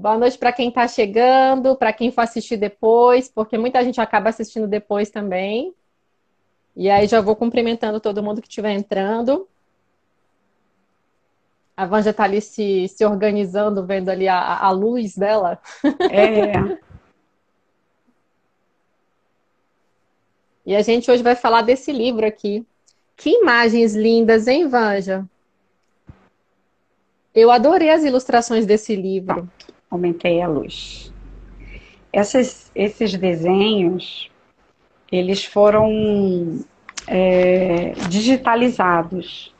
Boa noite para quem está chegando, para quem for assistir depois, porque muita gente acaba assistindo depois também. E aí já vou cumprimentando todo mundo que estiver entrando. A Van já está ali se, se organizando, vendo ali a, a luz dela. É. e a gente hoje vai falar desse livro aqui. Que imagens lindas, hein, Vanja? Eu adorei as ilustrações desse livro. Aumentei a luz. Essas, esses desenhos, eles foram é, digitalizados.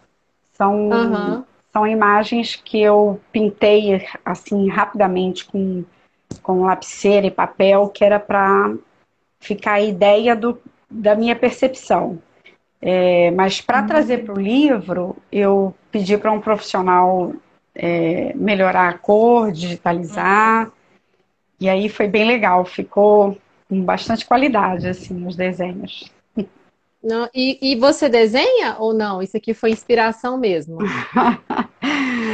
São, uhum. são imagens que eu pintei assim rapidamente com, com lapiseira e papel, que era para ficar a ideia do, da minha percepção. É, mas para uhum. trazer para o livro, eu pedi para um profissional é, melhorar a cor, digitalizar. E aí foi bem legal, ficou com bastante qualidade assim os desenhos. Não, e, e você desenha ou não? Isso aqui foi inspiração mesmo?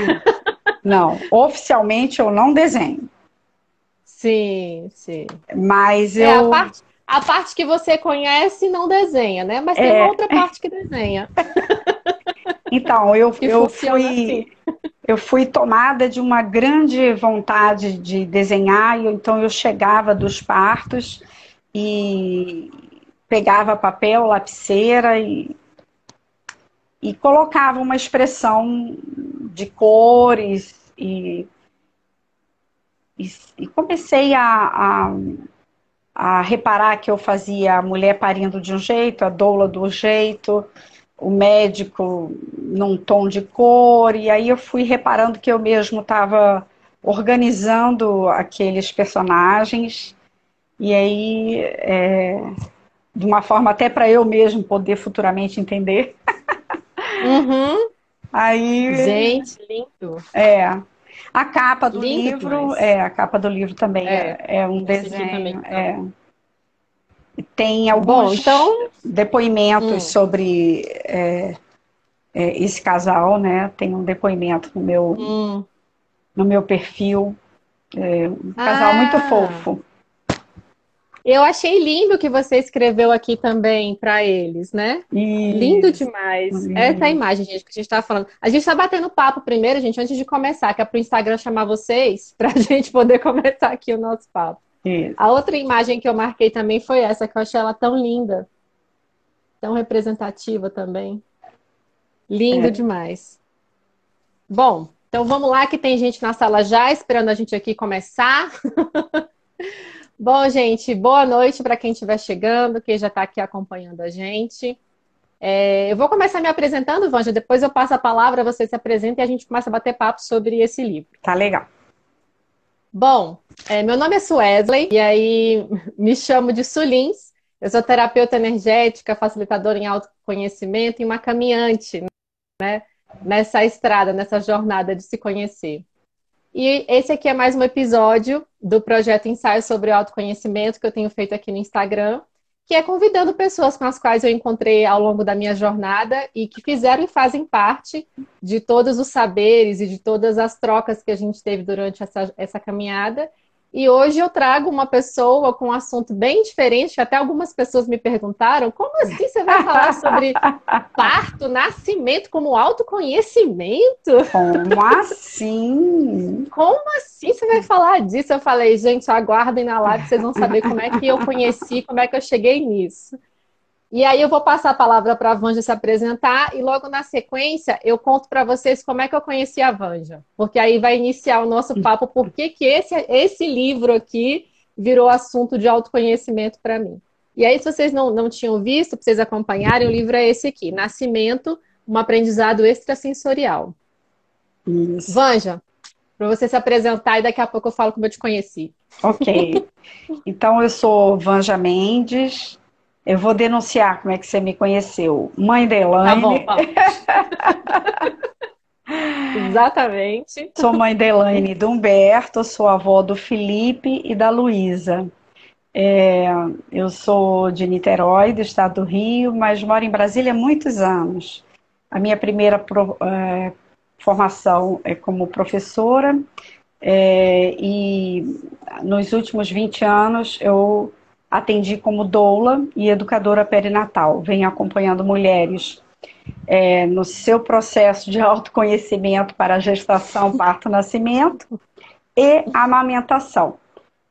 não, oficialmente eu não desenho. Sim, sim. Mas é, eu. A parte, a parte que você conhece não desenha, né? Mas tem é... outra parte que desenha. Então, eu, eu fui. Assim. Eu fui tomada de uma grande vontade de desenhar, e então eu chegava dos partos e pegava papel, lapiseira e, e colocava uma expressão de cores e, e, e comecei a, a, a, reparar que eu fazia a mulher parindo de um jeito, a doula do jeito, o médico num tom de cor, e aí eu fui reparando que eu mesmo estava organizando aqueles personagens, e aí é, de uma forma até para eu mesmo poder futuramente entender. Uhum. Aí, gente, lindo. É. A capa do lindo livro, demais. é, a capa do livro também é, é, é um desenho, também, então. é. Tem alguns Bom, então... depoimentos hum. sobre é, é, esse casal, né? Tem um depoimento no meu, hum. no meu perfil. É, um casal ah. muito fofo. Eu achei lindo que você escreveu aqui também para eles, né? Isso. Lindo demais. Isso. Essa é imagem, gente, que a gente está falando. A gente está batendo papo primeiro, gente, antes de começar, que é para o Instagram chamar vocês, para a gente poder começar aqui o nosso papo. Isso. A outra imagem que eu marquei também foi essa, que eu achei ela tão linda. Tão representativa também. Lindo é. demais. Bom, então vamos lá, que tem gente na sala já esperando a gente aqui começar. Bom, gente, boa noite para quem estiver chegando, quem já está aqui acompanhando a gente. É, eu vou começar me apresentando, Vanja, depois eu passo a palavra, você se apresenta e a gente começa a bater papo sobre esse livro. Tá legal. Bom, é, meu nome é Suesley e aí me chamo de Sulins. Eu sou terapeuta energética, facilitadora em autoconhecimento e uma caminhante né, nessa estrada, nessa jornada de se conhecer. E esse aqui é mais um episódio do projeto Ensaio sobre Autoconhecimento que eu tenho feito aqui no Instagram, que é convidando pessoas com as quais eu encontrei ao longo da minha jornada e que fizeram e fazem parte de todos os saberes e de todas as trocas que a gente teve durante essa, essa caminhada e hoje eu trago uma pessoa com um assunto bem diferente, que até algumas pessoas me perguntaram: como assim você vai falar sobre parto, nascimento como autoconhecimento? Como assim? Como assim você vai falar disso? Eu falei, gente, aguardem na live, vocês vão saber como é que eu conheci, como é que eu cheguei nisso. E aí eu vou passar a palavra para a Vanja se apresentar e logo na sequência eu conto para vocês como é que eu conheci a Vanja. Porque aí vai iniciar o nosso papo por que esse, esse livro aqui virou assunto de autoconhecimento para mim. E aí, se vocês não, não tinham visto, para vocês acompanharem, o livro é esse aqui, Nascimento, um aprendizado extrasensorial. Isso. Vanja, para você se apresentar e daqui a pouco eu falo como eu te conheci. Ok. Então, eu sou Vanja Mendes, eu vou denunciar como é que você me conheceu. Mãe da Elaine. Tá bom, Exatamente. Sou mãe da Elaine e do Humberto, sou avó do Felipe e da Luísa. É, eu sou de Niterói, do estado do Rio, mas moro em Brasília há muitos anos. A minha primeira pro, é, formação é como professora É, e nos últimos 20 anos eu atendi como doula e educadora perinatal. Venho acompanhando mulheres é, no seu processo de autoconhecimento para gestação, parto, nascimento e amamentação.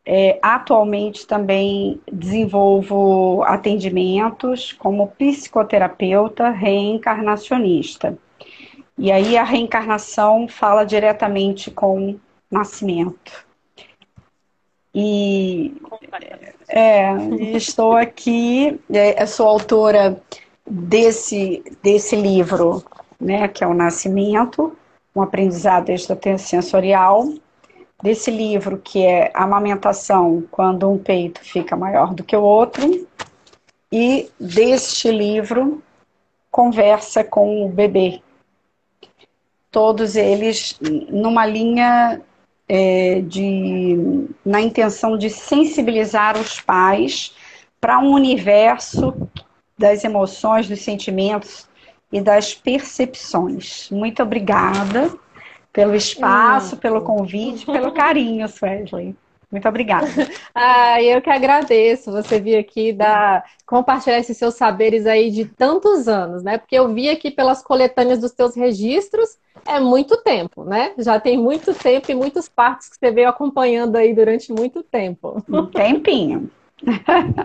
É, atualmente também desenvolvo atendimentos como psicoterapeuta reencarnacionista. E aí a reencarnação fala diretamente com nascimento. E é, estou aqui, é, sou autora desse, desse livro, né, que é o Nascimento, um aprendizado extrasensorial, desse livro que é Amamentação, quando um peito fica maior do que o outro, e deste livro, Conversa com o Bebê. Todos eles numa linha é, de, na intenção de sensibilizar os pais para um universo das emoções, dos sentimentos e das percepções. Muito obrigada pelo espaço, pelo convite, pelo carinho, Wesley. Muito obrigada. ah, eu que agradeço você vir aqui dar, compartilhar esses seus saberes aí de tantos anos, né? Porque eu vi aqui pelas coletâneas dos teus registros, é muito tempo, né? Já tem muito tempo e muitos partos que você veio acompanhando aí durante muito tempo. Um tempinho.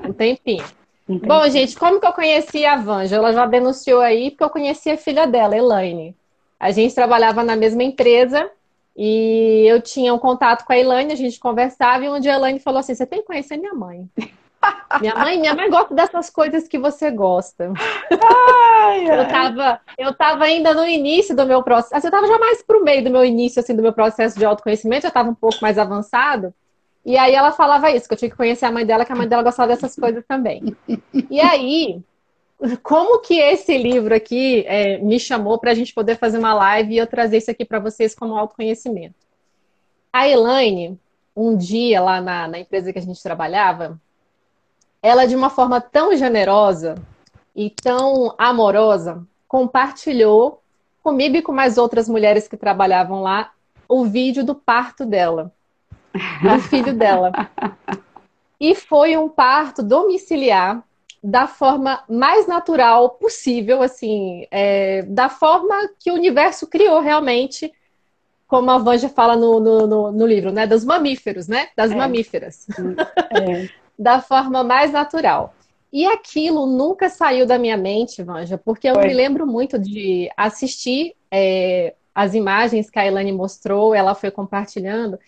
um tempinho. Entendi. Bom, gente, como que eu conheci a Vanja? Ela já denunciou aí porque eu conheci a filha dela, Elaine. A gente trabalhava na mesma empresa e eu tinha um contato com a Elaine, a gente conversava e um dia a Elaine falou assim: "Você tem que conhecer minha mãe". Minha mãe, minha mãe gosta dessas coisas que você gosta. Ai, ai. Eu, tava, eu tava ainda no início do meu processo, eu tava já mais pro meio do meu início, assim, do meu processo de autoconhecimento, já tava um pouco mais avançado. E aí ela falava isso, que eu tinha que conhecer a mãe dela, que a mãe dela gostava dessas coisas também. E aí, como que esse livro aqui é, me chamou para a gente poder fazer uma live e eu trazer isso aqui para vocês como autoconhecimento? A Elaine, um dia lá na, na empresa que a gente trabalhava, ela de uma forma tão generosa e tão amorosa compartilhou comigo e com mais outras mulheres que trabalhavam lá o vídeo do parto dela do filho dela. E foi um parto domiciliar da forma mais natural possível, assim, é, da forma que o universo criou realmente, como a Vanja fala no, no, no, no livro, né? Dos mamíferos, né? Das é. mamíferas. É. da forma mais natural. E aquilo nunca saiu da minha mente, Vanja, porque eu Foi. me lembro muito de assistir é, as imagens que a Elaine mostrou, ela foi compartilhando,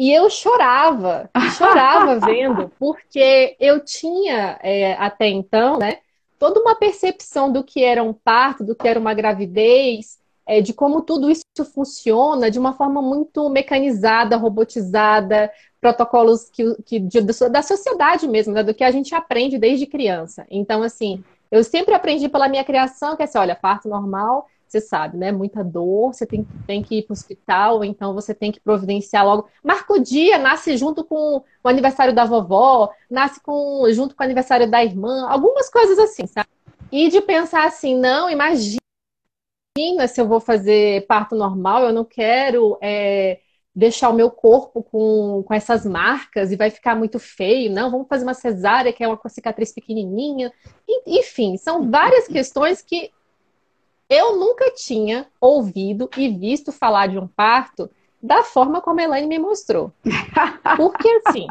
e eu chorava, chorava vendo, porque eu tinha é, até então, né, toda uma percepção do que era um parto, do que era uma gravidez, é, de como tudo isso funciona de uma forma muito mecanizada, robotizada, protocolos que, que de, da sociedade mesmo, né, do que a gente aprende desde criança. Então, assim, eu sempre aprendi pela minha criação que é assim, olha, parto normal você sabe, né? Muita dor, você tem, tem que ir para o hospital, então você tem que providenciar logo. Marca o dia, nasce junto com o aniversário da vovó, nasce com, junto com o aniversário da irmã, algumas coisas assim, sabe? E de pensar assim, não, imagina se eu vou fazer parto normal, eu não quero é, deixar o meu corpo com, com essas marcas e vai ficar muito feio. Não, vamos fazer uma cesárea, que é uma cicatriz pequenininha. Enfim, são várias questões que eu nunca tinha ouvido e visto falar de um parto da forma como a Elaine me mostrou. Porque assim.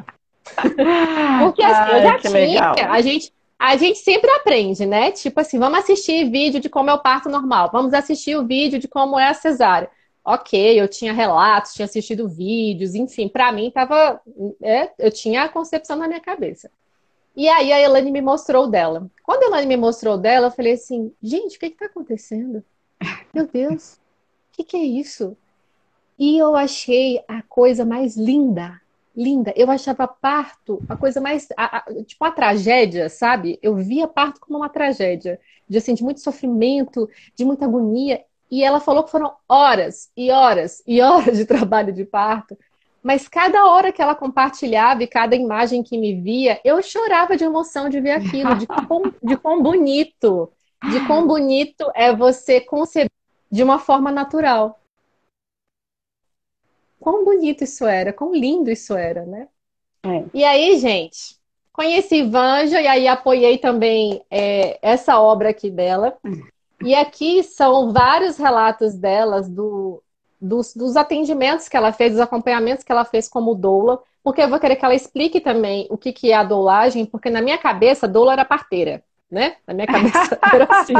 Porque assim, Ai, eu já tinha. Legal. A gente, a gente sempre aprende, né? Tipo assim, vamos assistir vídeo de como é o parto normal, vamos assistir o vídeo de como é a cesárea. Ok, eu tinha relatos, tinha assistido vídeos, enfim, para mim tava. É, eu tinha a concepção na minha cabeça. E aí a Elaine me mostrou dela. Quando a Elaine me mostrou dela, eu falei assim, gente, o que está acontecendo? Meu Deus, o que, que é isso? E eu achei a coisa mais linda, linda. Eu achava parto a coisa mais, a, a, tipo uma tragédia, sabe? Eu via parto como uma tragédia, de assim, de muito sofrimento, de muita agonia. E ela falou que foram horas e horas e horas de trabalho de parto. Mas cada hora que ela compartilhava e cada imagem que me via, eu chorava de emoção de ver aquilo, de quão, de quão bonito, de quão bonito é você conceber de uma forma natural. quão bonito isso era, quão lindo isso era, né? É. E aí, gente, conheci Vanja e aí apoiei também é, essa obra aqui dela. E aqui são vários relatos delas do, dos, dos, atendimentos que ela fez, dos acompanhamentos que ela fez como doula, porque eu vou querer que ela explique também o que, que é a doulagem, porque na minha cabeça, doula era parteira, né? Na minha cabeça era assim.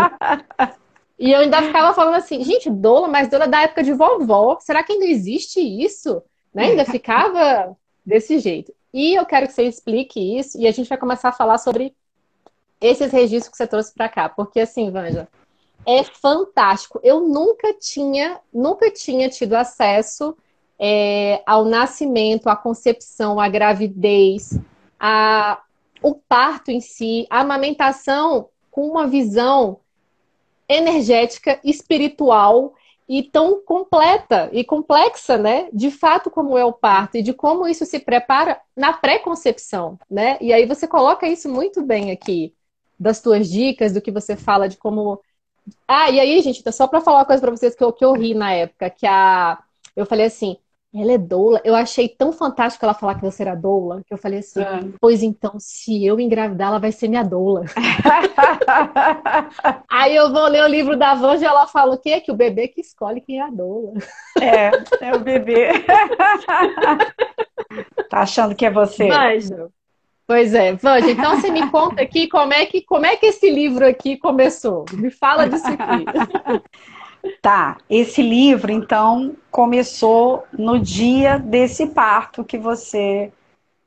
E eu ainda ficava falando assim, gente, doula, mas doula é da época de vovó, será que ainda existe isso? Né? Ainda ficava desse jeito. E eu quero que você explique isso e a gente vai começar a falar sobre esses registros que você trouxe para cá, porque assim, Vanja, é fantástico. Eu nunca tinha, nunca tinha tido acesso é, ao nascimento, à concepção, à gravidez, a, o parto em si, a amamentação com uma visão energética, espiritual e tão completa e complexa, né? De fato, como é o parto e de como isso se prepara na pré-concepção, né? E aí você coloca isso muito bem aqui, das tuas dicas, do que você fala de como ah, e aí, gente, só para falar uma coisa para vocês que eu, que eu ri na época, que a. Eu falei assim, ela é doula. Eu achei tão fantástico ela falar que você era doula, que eu falei assim, é. pois então, se eu engravidar, ela vai ser minha doula. Aí eu vou ler o livro da Vanja e ela fala o quê? Que o bebê que escolhe quem é a doula. É, é o bebê. tá achando que é você? Vanja, Pois é, Vanja, então você me conta aqui como é que, como é que esse livro aqui começou. Me fala disso aqui. Tá, esse livro então começou no dia desse parto que você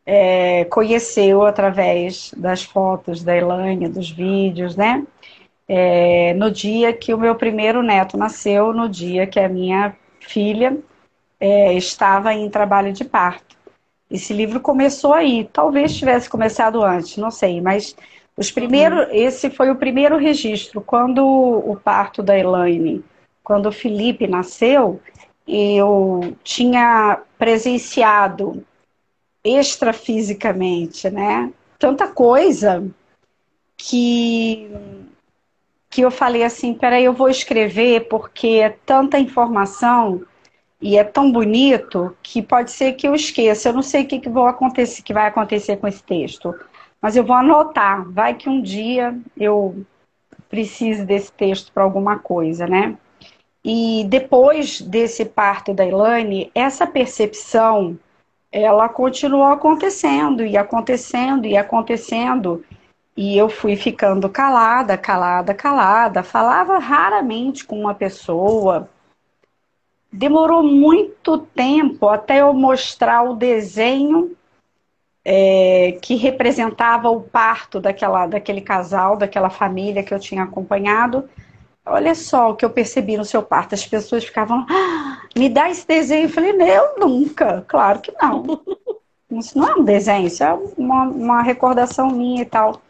é, conheceu através das fotos da Elaine, dos vídeos, né? É, no dia que o meu primeiro neto nasceu, no dia que a minha filha é, estava em trabalho de parto. Esse livro começou aí, talvez tivesse começado antes, não sei, mas os primeiros, uhum. esse foi o primeiro registro. Quando o parto da Elaine, quando o Felipe nasceu, eu tinha presenciado extrafisicamente, né? Tanta coisa que que eu falei assim, peraí, eu vou escrever porque é tanta informação e é tão bonito que pode ser que eu esqueça. Eu não sei o que, que, vou acontecer, que vai acontecer com esse texto, mas eu vou anotar. Vai que um dia eu precise desse texto para alguma coisa, né? E depois desse parto da Elaine, essa percepção ela continuou acontecendo e acontecendo e acontecendo. E eu fui ficando calada, calada, calada. Falava raramente com uma pessoa demorou muito tempo até eu mostrar o desenho é, que representava o parto daquela, daquele casal, daquela família que eu tinha acompanhado. Olha só o que eu percebi no seu parto. As pessoas ficavam, ah, me dá esse desenho. Eu falei, meu, nunca. Claro que não. Isso não é um desenho, isso é uma, uma recordação minha e tal.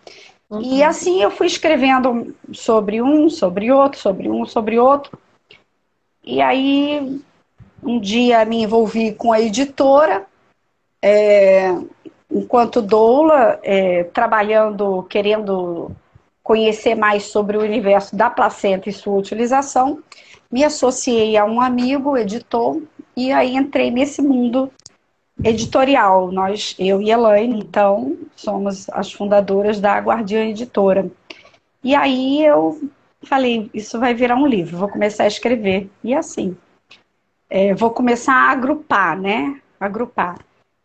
Uhum. E assim eu fui escrevendo sobre um, sobre outro, sobre um, sobre outro. E aí, um dia me envolvi com a editora, é, enquanto doula, é, trabalhando, querendo conhecer mais sobre o universo da placenta e sua utilização, me associei a um amigo, editor, e aí entrei nesse mundo editorial. Nós, eu e Elaine, então, somos as fundadoras da Guardiã Editora. E aí eu falei, isso vai virar um livro, vou começar a escrever. E assim, é, vou começar a agrupar, né? Agrupar.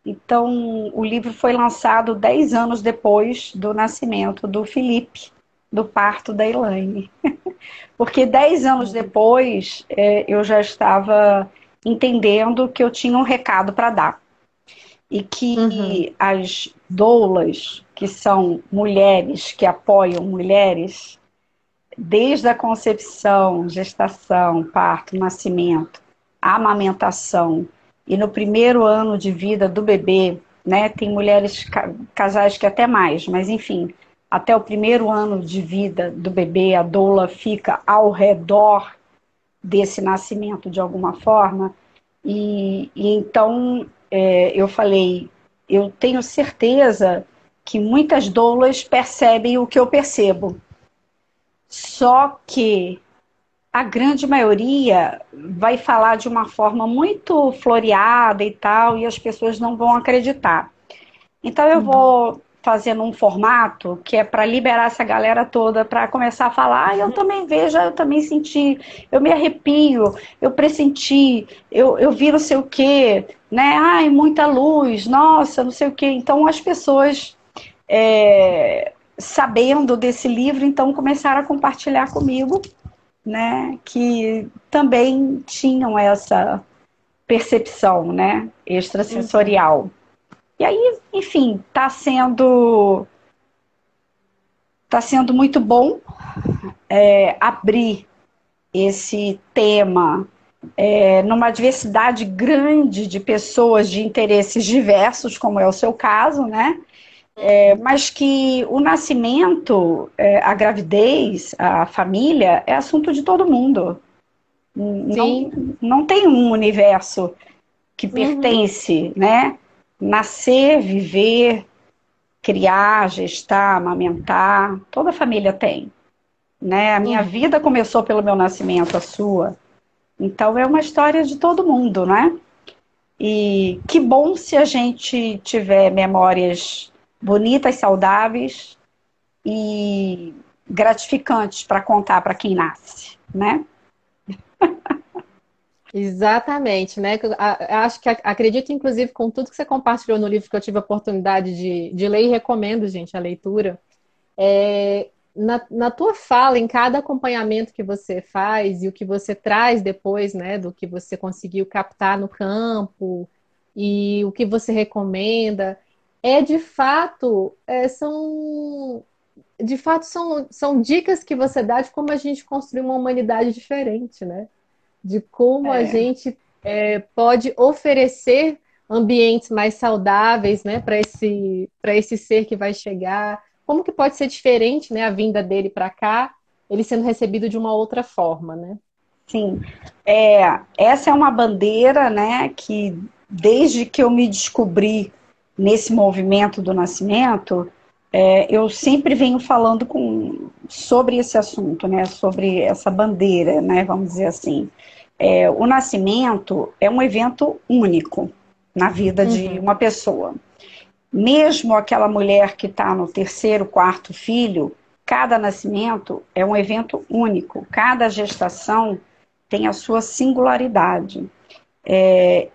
Então, o livro foi lançado dez anos depois do nascimento do Felipe, do parto da Elaine. Porque dez anos depois, é, eu já estava entendendo que eu tinha um recado para dar. E que uhum. as doulas, que são mulheres que apoiam mulheres, desde a concepção, gestação, parto, nascimento, amamentação e no primeiro ano de vida do bebê, né, tem mulheres, casais que até mais, mas enfim, até o primeiro ano de vida do bebê, a doula fica ao redor desse nascimento de alguma forma. E, e então é, eu falei, eu tenho certeza que muitas doulas percebem o que eu percebo. Só que a grande maioria vai falar de uma forma muito floreada e tal, e as pessoas não vão acreditar. Então eu uhum. vou fazendo um formato que é para liberar essa galera toda para começar a falar, ah, eu também vejo, eu também senti, eu me arrepio, eu pressenti, eu, eu vi não sei o quê, né? Ai, muita luz, nossa, não sei o quê. Então as pessoas é, sabendo desse livro, então começaram a compartilhar comigo, né? Que também tinham essa percepção, né? Extrasensorial. Uhum. E aí, enfim, está sendo tá sendo muito bom é, abrir esse tema é, numa diversidade grande de pessoas de interesses diversos, como é o seu caso, né? É, mas que o nascimento, é, a gravidez, a família é assunto de todo mundo. Sim. Não, não tem um universo que uhum. pertence, uhum. né? nascer, viver, criar, gestar, amamentar, toda família tem. Né? A minha uhum. vida começou pelo meu nascimento, a sua. Então é uma história de todo mundo, né? E que bom se a gente tiver memórias bonitas, saudáveis e gratificantes para contar para quem nasce, né? Exatamente, né? Acho que acredito, inclusive, com tudo que você compartilhou no livro que eu tive a oportunidade de, de ler e recomendo, gente, a leitura. É, na, na tua fala, em cada acompanhamento que você faz e o que você traz depois, né, do que você conseguiu captar no campo e o que você recomenda, é de fato, é, são de fato são, são dicas que você dá de como a gente construir uma humanidade diferente, né? de como é. a gente é, pode oferecer ambientes mais saudáveis né, para esse, esse ser que vai chegar. Como que pode ser diferente né, a vinda dele para cá, ele sendo recebido de uma outra forma, né? Sim, é, essa é uma bandeira né, que desde que eu me descobri nesse movimento do nascimento, é, eu sempre venho falando com, sobre esse assunto, né, sobre essa bandeira, né, vamos dizer assim. É, o nascimento é um evento único na vida uhum. de uma pessoa. Mesmo aquela mulher que está no terceiro, quarto filho, cada nascimento é um evento único. Cada gestação tem a sua singularidade. É...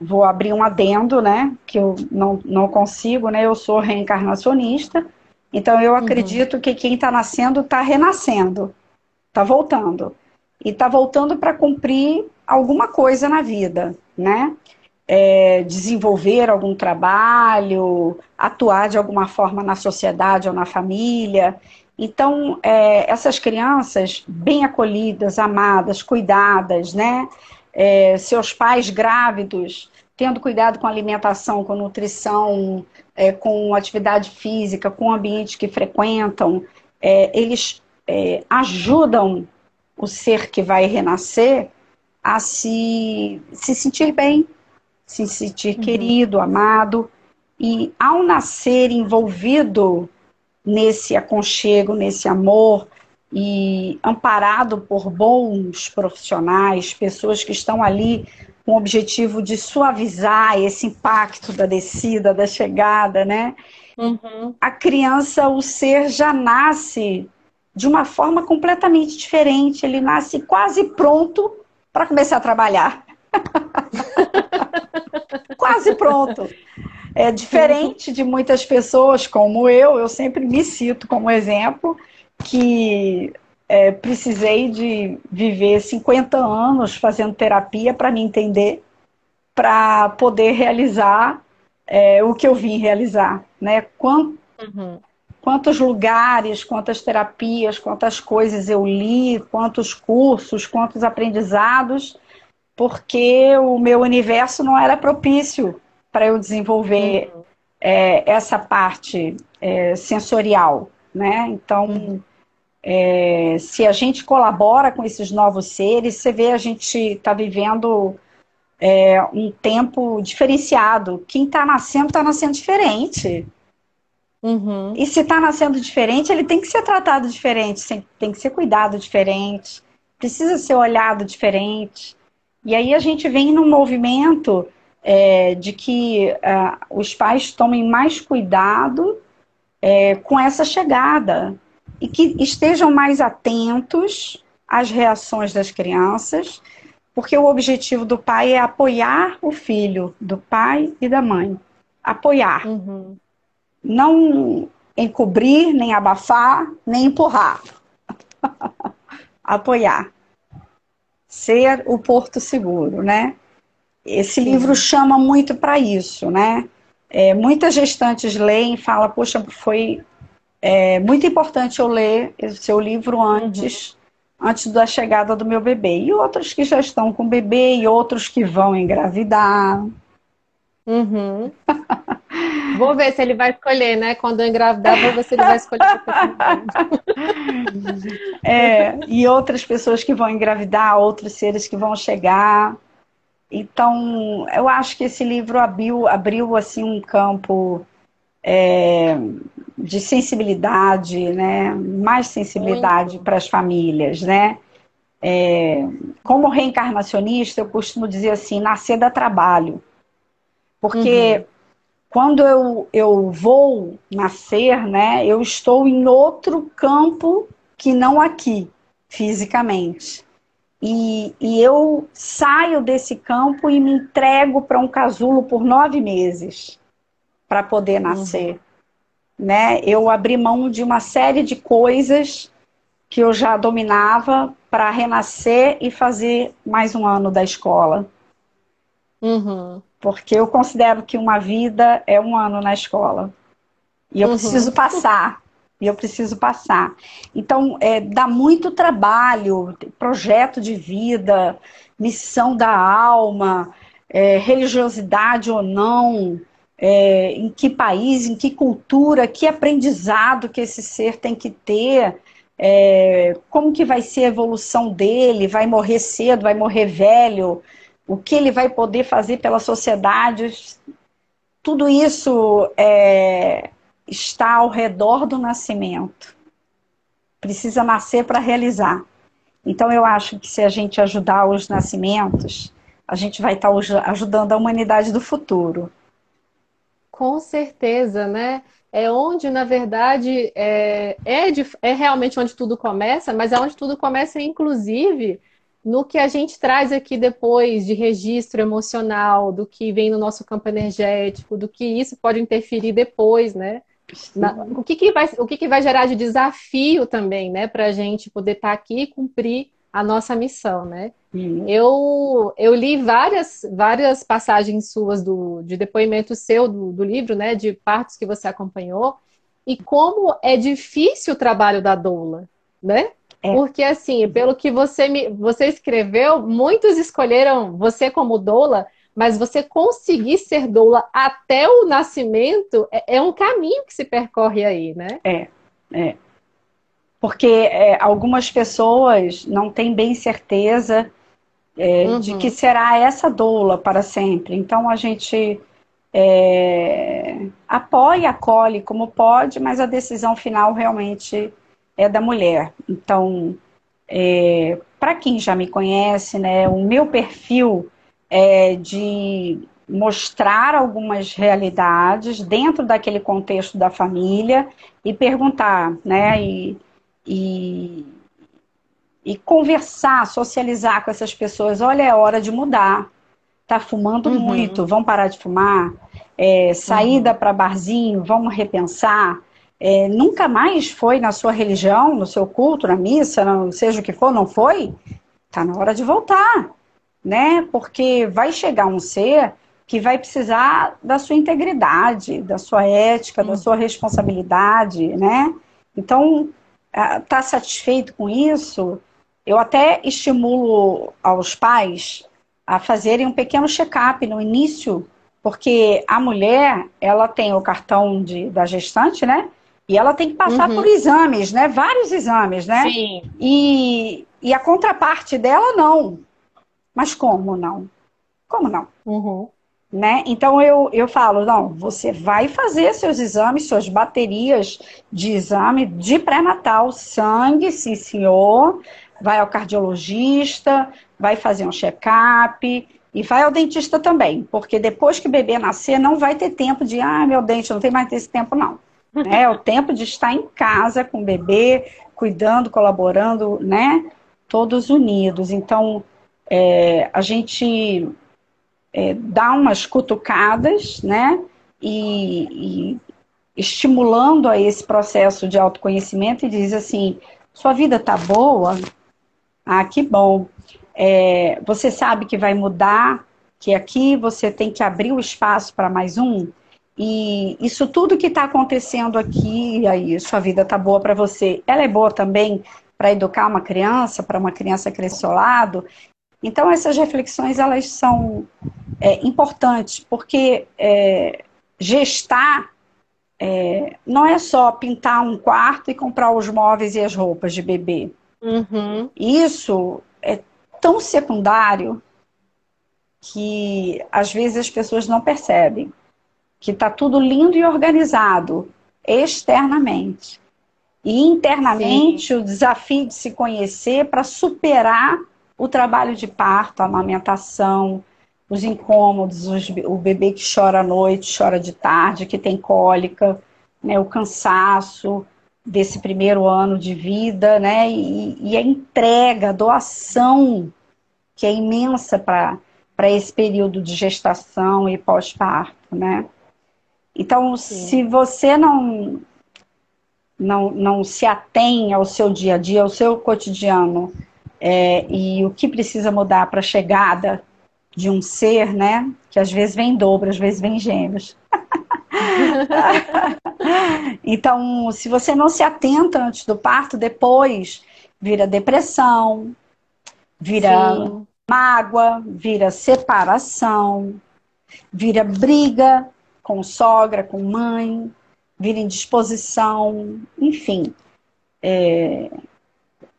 Vou abrir um adendo, né? Que eu não, não consigo, né? Eu sou reencarnacionista, então eu uhum. acredito uhum. que quem está nascendo está renascendo. Está voltando. E está voltando para cumprir alguma coisa na vida, né? É, desenvolver algum trabalho, atuar de alguma forma na sociedade ou na família. Então, é, essas crianças bem acolhidas, amadas, cuidadas, né? É, seus pais grávidos, tendo cuidado com alimentação, com nutrição, é, com atividade física, com o ambiente que frequentam, é, eles é, ajudam o ser que vai renascer a se, se sentir bem, se sentir uhum. querido, amado. E ao nascer envolvido nesse aconchego, nesse amor e amparado por bons profissionais, pessoas que estão ali com o objetivo de suavizar esse impacto da descida, da chegada, né? Uhum. A criança, o ser já nasce de uma forma completamente diferente. Ele nasce quase pronto para começar a trabalhar. quase pronto. É diferente de muitas pessoas como eu, eu sempre me cito como exemplo, que é, precisei de viver 50 anos fazendo terapia para me entender, para poder realizar é, o que eu vim realizar. Né? Quanto, uhum quantos lugares, quantas terapias, quantas coisas eu li, quantos cursos, quantos aprendizados, porque o meu universo não era propício para eu desenvolver uhum. é, essa parte é, sensorial, né? Então, uhum. É, se a gente colabora com esses novos seres, você vê a gente está vivendo é, um tempo diferenciado. Quem está nascendo está nascendo diferente. Uhum. E se está nascendo diferente, ele tem que ser tratado diferente, tem que ser cuidado diferente, precisa ser olhado diferente. E aí a gente vem num movimento é, de que uh, os pais tomem mais cuidado é, com essa chegada e que estejam mais atentos às reações das crianças, porque o objetivo do pai é apoiar o filho, do pai e da mãe. Apoiar. Uhum. Não encobrir, nem abafar, nem empurrar. apoiar. Ser o porto seguro, né? Esse Sim. livro chama muito para isso, né? É, muitas gestantes leem e falam, poxa, foi é, muito importante eu ler o seu livro antes, uhum. antes da chegada do meu bebê. E outros que já estão com bebê e outros que vão engravidar. Uhum. vou ver se ele vai escolher, né? Quando eu engravidar, vou ver se ele vai escolher. é, e outras pessoas que vão engravidar, outros seres que vão chegar. Então, eu acho que esse livro abriu, abriu assim um campo é, de sensibilidade, né? Mais sensibilidade para as famílias, né? É, como reencarnacionista, eu costumo dizer assim, nascer dá trabalho. Porque uhum. quando eu, eu vou nascer, né, eu estou em outro campo que não aqui, fisicamente. E, e eu saio desse campo e me entrego para um casulo por nove meses para poder nascer. Uhum. Né? Eu abri mão de uma série de coisas que eu já dominava para renascer e fazer mais um ano da escola. Uhum. Porque eu considero que uma vida é um ano na escola. E eu uhum. preciso passar e eu preciso passar. Então, é, dá muito trabalho, projeto de vida, missão da alma, é, religiosidade ou não, é, em que país, em que cultura, que aprendizado que esse ser tem que ter, é, como que vai ser a evolução dele, vai morrer cedo, vai morrer velho, o que ele vai poder fazer pela sociedade. Tudo isso é, está ao redor do nascimento. Precisa nascer para realizar. Então, eu acho que se a gente ajudar os nascimentos, a gente vai estar ajudando a humanidade do futuro. Com certeza, né? É onde, na verdade, é, é, de, é realmente onde tudo começa, mas é onde tudo começa, inclusive, no que a gente traz aqui depois de registro emocional, do que vem no nosso campo energético, do que isso pode interferir depois, né? Na, o que, que, vai, o que, que vai gerar de desafio também, né, para a gente poder estar tá aqui e cumprir a nossa missão, né? Uhum. Eu, eu li várias, várias passagens suas do, de depoimento seu do, do livro, né, de partos que você acompanhou, e como é difícil o trabalho da doula, né? É. Porque, assim, pelo que você, me, você escreveu, muitos escolheram você como doula mas você conseguir ser doula até o nascimento é, é um caminho que se percorre aí, né? É, é. Porque é, algumas pessoas não têm bem certeza é, uhum. de que será essa doula para sempre. Então a gente é, apoia, acolhe como pode, mas a decisão final realmente é da mulher. Então, é, para quem já me conhece, né, o meu perfil é, de mostrar algumas realidades dentro daquele contexto da família e perguntar, né? E, e, e conversar, socializar com essas pessoas. Olha, é hora de mudar. Tá fumando uhum. muito, vamos parar de fumar. É, saída uhum. para barzinho, vamos repensar. É, nunca mais foi na sua religião, no seu culto, na missa, não, seja o que for, não foi? Tá na hora de voltar né? Porque vai chegar um ser que vai precisar da sua integridade, da sua ética, da sua responsabilidade, né? Então, tá satisfeito com isso? Eu até estimulo aos pais a fazerem um pequeno check-up no início, porque a mulher, ela tem o cartão de, da gestante, né? E ela tem que passar uhum. por exames, né? Vários exames, né? Sim. E, e a contraparte dela não. Mas como não? Como não? Uhum. Né? Então eu, eu falo, não, você vai fazer seus exames, suas baterias de exame de pré-natal, sangue, sim senhor, vai ao cardiologista, vai fazer um check-up e vai ao dentista também, porque depois que o bebê nascer não vai ter tempo de, ah, meu dente, não tem mais esse tempo não. É o tempo de estar em casa com o bebê, cuidando, colaborando, né? Todos unidos. Então, é, a gente é, dá umas cutucadas, né? E, e estimulando a esse processo de autoconhecimento e diz assim: sua vida tá boa? Ah, que bom. É, você sabe que vai mudar, que aqui você tem que abrir o espaço para mais um. E isso tudo que está acontecendo aqui, aí sua vida tá boa para você, ela é boa também para educar uma criança, para uma criança crescer ao lado. Então essas reflexões elas são é, importantes, porque é, gestar é, não é só pintar um quarto e comprar os móveis e as roupas de bebê. Uhum. Isso é tão secundário que às vezes as pessoas não percebem que está tudo lindo e organizado externamente. E internamente Sim. o desafio de se conhecer para superar o trabalho de parto, a amamentação, os incômodos, os, o bebê que chora à noite, chora de tarde, que tem cólica, né, o cansaço desse primeiro ano de vida, né, e, e a entrega, a doação, que é imensa para esse período de gestação e pós-parto, né. Então, Sim. se você não, não, não se atém ao seu dia a dia, ao seu cotidiano, é, e o que precisa mudar para a chegada de um ser, né? Que às vezes vem dobro, às vezes vem gêmeos. então, se você não se atenta antes do parto, depois vira depressão, vira Sim. mágoa, vira separação, vira briga com sogra, com mãe, vira indisposição, enfim. É,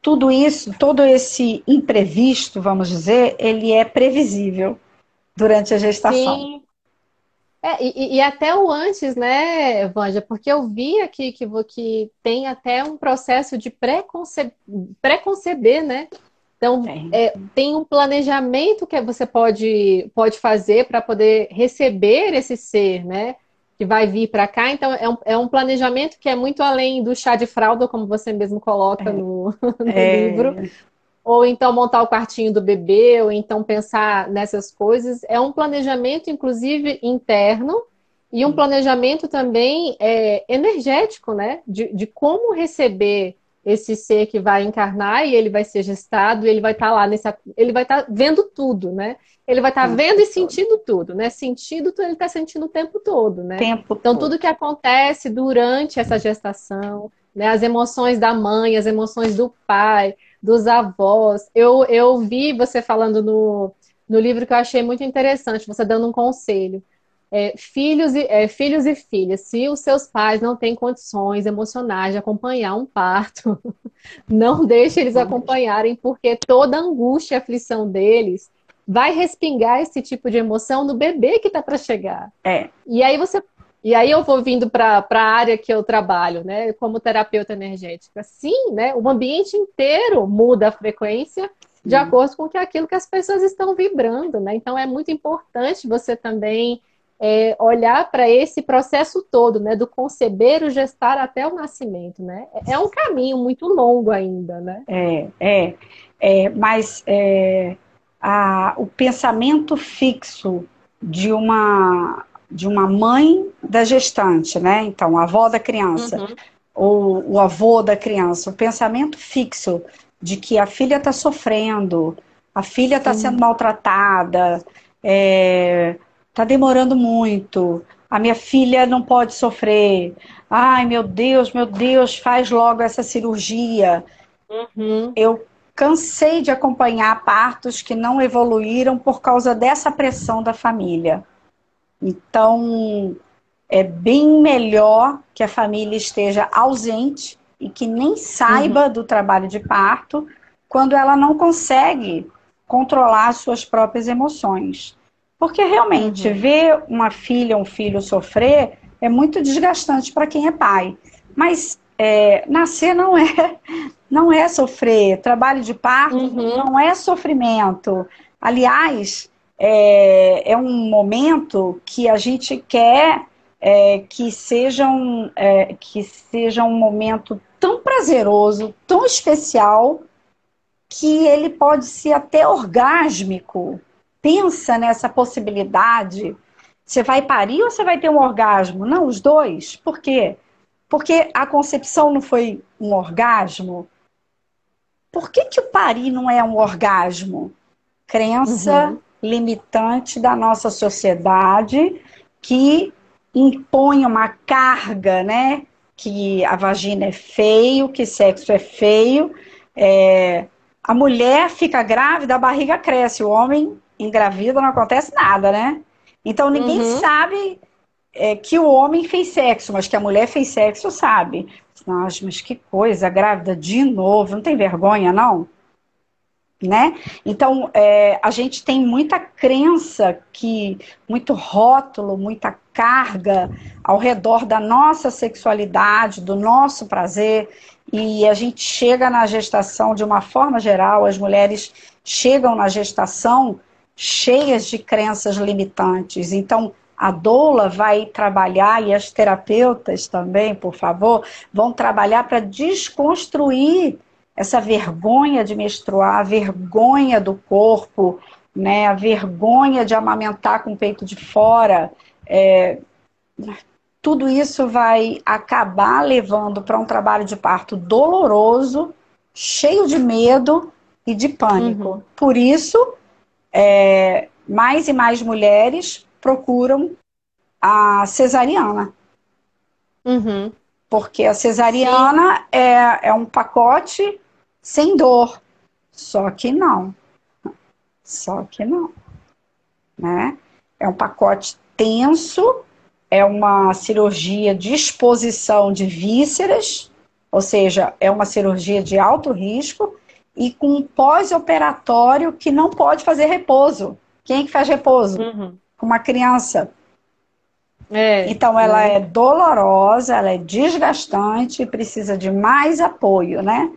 tudo isso, todo esse imprevisto, vamos dizer, ele é previsível durante a gestação. Sim. É, e, e, até o antes, né, Vanja? Porque eu vi aqui que, que tem até um processo de pré-conceber, pré né? Então, é, tem um planejamento que você pode, pode fazer para poder receber esse ser, né? Que vai vir para cá. Então, é um, é um planejamento que é muito além do chá de fralda, como você mesmo coloca é. no, no é. livro. Ou então montar o quartinho do bebê, ou então pensar nessas coisas. É um planejamento, inclusive, interno, e um planejamento também é, energético, né? De, de como receber esse ser que vai encarnar e ele vai ser gestado, e ele vai estar tá lá nesse. Ele vai estar tá vendo tudo, né? ele vai estar tá vendo e sentindo tudo, né? Sentindo, ele está sentindo o tempo todo, né? Tempo então, todo. tudo que acontece durante essa gestação, né? As emoções da mãe, as emoções do pai, dos avós. Eu, eu vi você falando no, no livro que eu achei muito interessante, você dando um conselho. É, filhos, e, é, filhos e filhas, se os seus pais não têm condições emocionais de acompanhar um parto, não deixe eles acompanharem, porque toda a angústia e aflição deles vai respingar esse tipo de emoção no bebê que está para chegar. É. E aí você e aí eu vou vindo para a área que eu trabalho, né, como terapeuta energética. Sim, né, o ambiente inteiro muda a frequência de acordo com que aquilo que as pessoas estão vibrando, né? Então é muito importante você também é, olhar para esse processo todo, né, do conceber, o gestar até o nascimento, né? É, é um caminho muito longo ainda, né? É, é, é mas é, a, o pensamento fixo de uma, de uma mãe da gestante, né? Então, a avó da criança, uhum. ou o avô da criança, o pensamento fixo de que a filha está sofrendo, a filha está sendo maltratada, é, tá demorando muito, a minha filha não pode sofrer. Ai, meu Deus, meu Deus, faz logo essa cirurgia. Uhum. Eu cansei de acompanhar partos que não evoluíram por causa dessa pressão da família. Então, é bem melhor que a família esteja ausente e que nem saiba uhum. do trabalho de parto quando ela não consegue controlar as suas próprias emoções. Porque realmente, uhum. ver uma filha, um filho sofrer é muito desgastante para quem é pai. Mas é, nascer não é, não é sofrer. Trabalho de parto uhum. não é sofrimento. Aliás, é, é, um momento que a gente quer é, que, seja um, é, que seja um momento tão prazeroso, tão especial, que ele pode ser até orgásmico. Pensa nessa possibilidade. Você vai parir ou você vai ter um orgasmo? Não, os dois. Por quê? Porque a concepção não foi um orgasmo. Por que, que o parir não é um orgasmo? Crença uhum. limitante da nossa sociedade que impõe uma carga, né? Que a vagina é feio, que sexo é feio. É... A mulher fica grávida, a barriga cresce. O homem engravida, não acontece nada, né? Então ninguém uhum. sabe é, que o homem fez sexo, mas que a mulher fez sexo, sabe. Nossa, mas que coisa, grávida de novo, não tem vergonha, não? Né? Então, é, a gente tem muita crença que, muito rótulo, muita carga ao redor da nossa sexualidade, do nosso prazer, e a gente chega na gestação de uma forma geral, as mulheres chegam na gestação cheias de crenças limitantes. Então, a doula vai trabalhar, e as terapeutas também, por favor, vão trabalhar para desconstruir essa vergonha de menstruar, a vergonha do corpo, né, a vergonha de amamentar com o peito de fora. É, tudo isso vai acabar levando para um trabalho de parto doloroso, cheio de medo e de pânico. Uhum. Por isso, é, mais e mais mulheres procuram a cesariana. Uhum. Porque a cesariana é, é um pacote sem dor. Só que não. Só que não. Né? É um pacote tenso, é uma cirurgia de exposição de vísceras, ou seja, é uma cirurgia de alto risco e com um pós-operatório que não pode fazer repouso. Quem é que faz repouso? Uhum. Uma criança. É, então ela é. é dolorosa, ela é desgastante e precisa de mais apoio, né?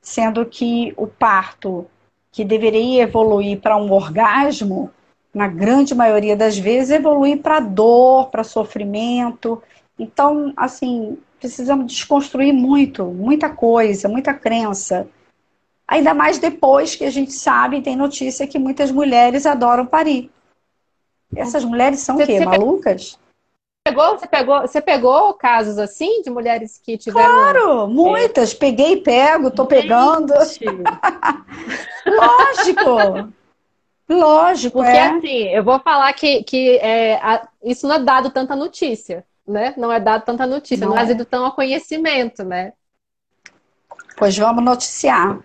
Sendo que o parto, que deveria evoluir para um orgasmo, na grande maioria das vezes evolui para dor, para sofrimento. Então, assim, precisamos desconstruir muito, muita coisa, muita crença. Ainda mais depois que a gente sabe, tem notícia que muitas mulheres adoram parir. Essas mulheres são você, o quê? Você Malucas? Pegou, você, pegou, você pegou casos assim de mulheres que tiveram. Claro, muitas. É... Peguei e pego, tô gente. pegando. Lógico. Lógico, Porque é. assim, eu vou falar que, que é, a, isso não é dado tanta notícia, né? Não é dado tanta notícia, não, não é trazido tão a conhecimento, né? Pois vamos noticiar.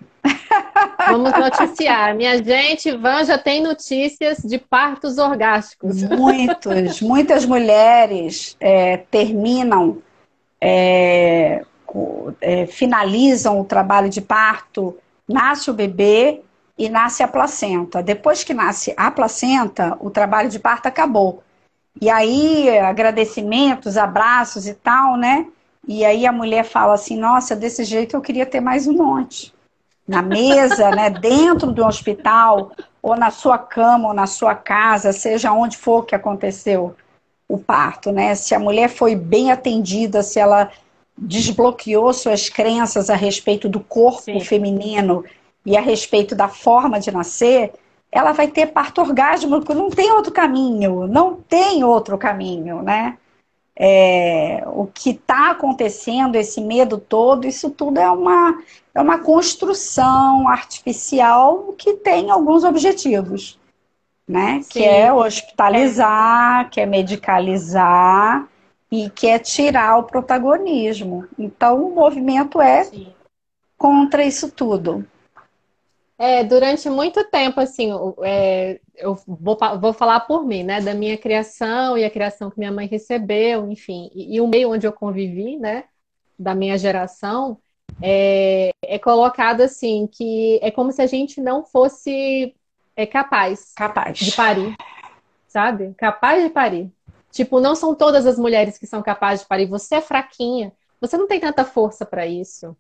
Vamos noticiar. Minha gente, Van já tem notícias de partos orgásticos. Muitos, muitas mulheres é, terminam, é, é, finalizam o trabalho de parto, nasce o bebê e nasce a placenta. Depois que nasce a placenta, o trabalho de parto acabou. E aí, agradecimentos, abraços e tal, né? E aí a mulher fala assim: Nossa, desse jeito eu queria ter mais um monte na mesa, né, dentro do hospital, ou na sua cama, ou na sua casa, seja onde for que aconteceu o parto, né? Se a mulher foi bem atendida, se ela desbloqueou suas crenças a respeito do corpo Sim. feminino e a respeito da forma de nascer, ela vai ter parto orgásmico, não tem outro caminho, não tem outro caminho, né? É, o que está acontecendo, esse medo todo, isso tudo é uma, é uma construção artificial que tem alguns objetivos, né? Sim. Que é hospitalizar, que é medicalizar e que é tirar o protagonismo. Então, o movimento é Sim. contra isso tudo. É, durante muito tempo, assim, é, eu vou, vou falar por mim, né? Da minha criação e a criação que minha mãe recebeu, enfim, e, e o meio onde eu convivi, né? Da minha geração, é, é colocado assim, que é como se a gente não fosse é, capaz, capaz. de parir. sabe? Capaz de parir. Tipo, não são todas as mulheres que são capazes de parir. Você é fraquinha. Você não tem tanta força para isso.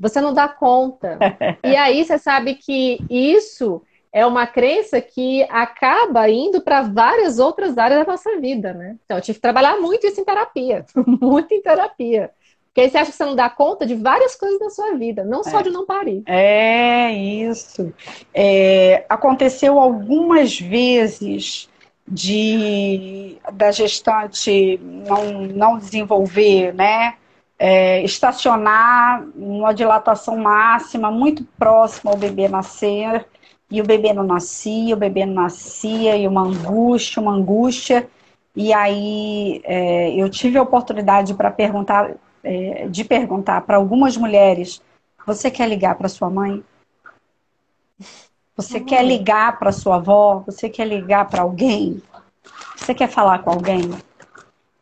Você não dá conta. e aí você sabe que isso é uma crença que acaba indo para várias outras áreas da nossa vida, né? Então, eu tive que trabalhar muito isso em terapia. muito em terapia. Porque aí você acha que você não dá conta de várias coisas da sua vida, não só é. de não parir. É, isso. É, aconteceu algumas vezes de da gestante não, não desenvolver, né? É, estacionar uma dilatação máxima muito próxima ao bebê nascer e o bebê não nascia, o bebê não nascia e uma angústia, uma angústia e aí é, eu tive a oportunidade para perguntar é, de perguntar para algumas mulheres: você quer ligar para sua mãe? Você uhum. quer ligar para sua avó? Você quer ligar para alguém? Você quer falar com alguém?